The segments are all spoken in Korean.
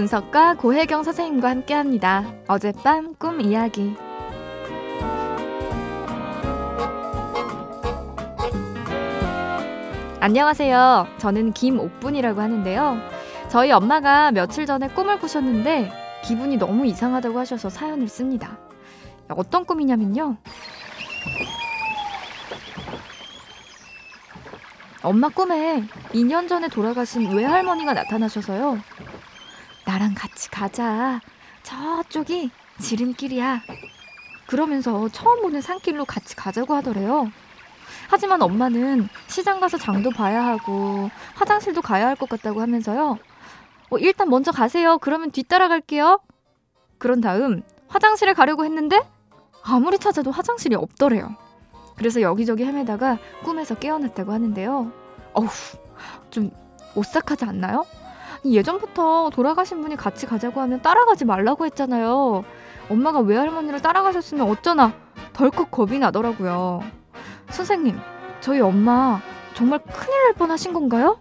분석가 고혜경 선생님과 함께합니다. 어젯밤 꿈 이야기. 안녕하세요. 저는 김옥분이라고 하는데요. 저희 엄마가 며칠 전에 꿈을 꾸셨는데 기분이 너무 이상하다고 하셔서 사연을 씁니다. 어떤 꿈이냐면요. 엄마 꿈에 2년 전에 돌아가신 외할머니가 나타나셔서요. 나랑 같이 가자. 저쪽이 지름길이야. 그러면서 처음 보는 산길로 같이 가자고 하더래요. 하지만 엄마는 시장 가서 장도 봐야 하고 화장실도 가야 할 것 같다고 하면서요. 어, 일단 먼저 가세요. 그러면 뒤따라갈게요. 그런 다음 화장실에 가려고 했는데 아무리 찾아도 화장실이 없더래요. 그래서 여기저기 헤매다가 꿈에서 깨어났다고 하는데요. 어후, 좀 오싹하지 않나요? 예전부터 돌아가신 분이 같이 가자고 하면 따라가지 말라고 했잖아요. 엄마가 외할머니를 따라가셨으면 어쩌나 덜컥 겁이 나더라고요. 선생님, 저희 엄마 정말 큰일 날 뻔하신 건가요?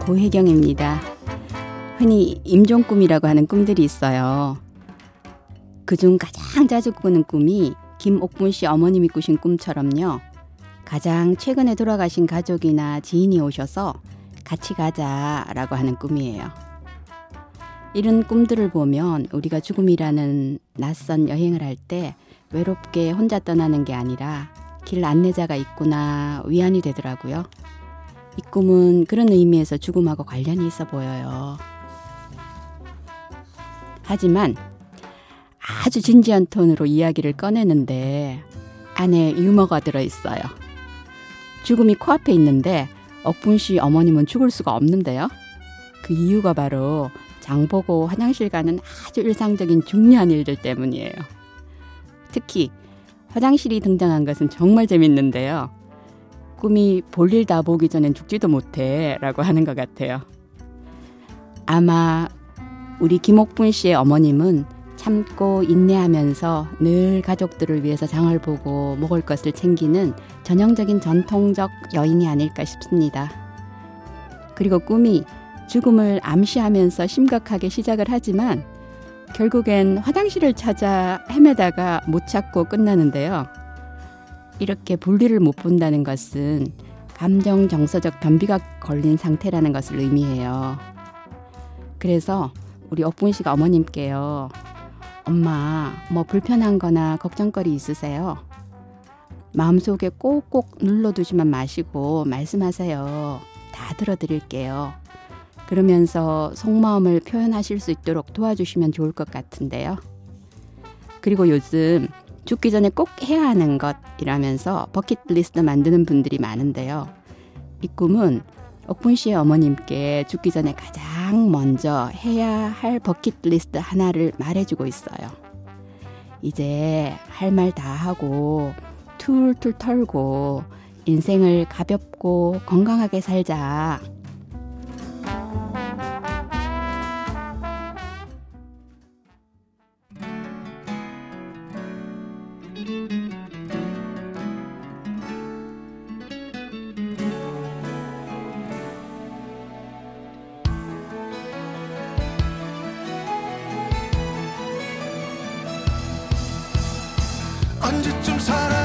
고혜경입니다. 흔히 임종 꿈이라고 하는 꿈들이 있어요. 그중 가장 자주 꾸는 꿈이 김옥분 씨 어머님이 꾸신 꿈처럼요. 가장 최근에 돌아가신 가족이나 지인이 오셔서 같이 가자라고 하는 꿈이에요. 이런 꿈들을 보면 우리가 죽음이라는 낯선 여행을 할 때 외롭게 혼자 떠나는 게 아니라 길 안내자가 있구나 위안이 되더라고요. 이 꿈은 그런 의미에서 죽음하고 관련이 있어 보여요. 하지만 아주 진지한 톤으로 이야기를 꺼내는데 안에 유머가 들어있어요. 죽음이 코앞에 있는데 억분 씨 어머님은 죽을 수가 없는데요. 그 이유가 바로 장보고 화장실 가는 아주 일상적인 중요한 일들 때문이에요. 특히 화장실이 등장한 것은 정말 재밌는데요. 꿈이 볼일 다 보기 전엔 죽지도 못해 라고 하는 것 같아요. 아마 우리 김옥분 씨의 어머님은 참고 인내하면서 늘 가족들을 위해서 장을 보고 먹을 것을 챙기는 전형적인 전통적 여인이 아닐까 싶습니다. 그리고 꿈이 죽음을 암시하면서 심각하게 시작을 하지만 결국엔 화장실을 찾아 헤매다가 못 찾고 끝나는데요. 이렇게 볼일을 못 본다는 것은 감정 정서적 변비가 걸린 상태라는 것을 의미해요. 그래서 우리 옥분 씨가 어머님께요. 엄마, 뭐 불편한 거나 걱정거리 있으세요? 마음속에 꼭꼭 눌러두지만 마시고 말씀하세요. 다 들어드릴게요. 그러면서 속마음을 표현하실 수 있도록 도와주시면 좋을 것 같은데요. 그리고 요즘 죽기 전에 꼭 해야 하는 것이라면서 버킷리스트 만드는 분들이 많은데요. 이 꿈은 옥분 씨의 어머님께 죽기 전에 가장 먼저 해야 할 버킷리스트 하나를 말해주고 있어요. 이제 할 말 다 하고 툴툴 털고 인생을 가볍고 건강하게 살자. 언제쯤 사랑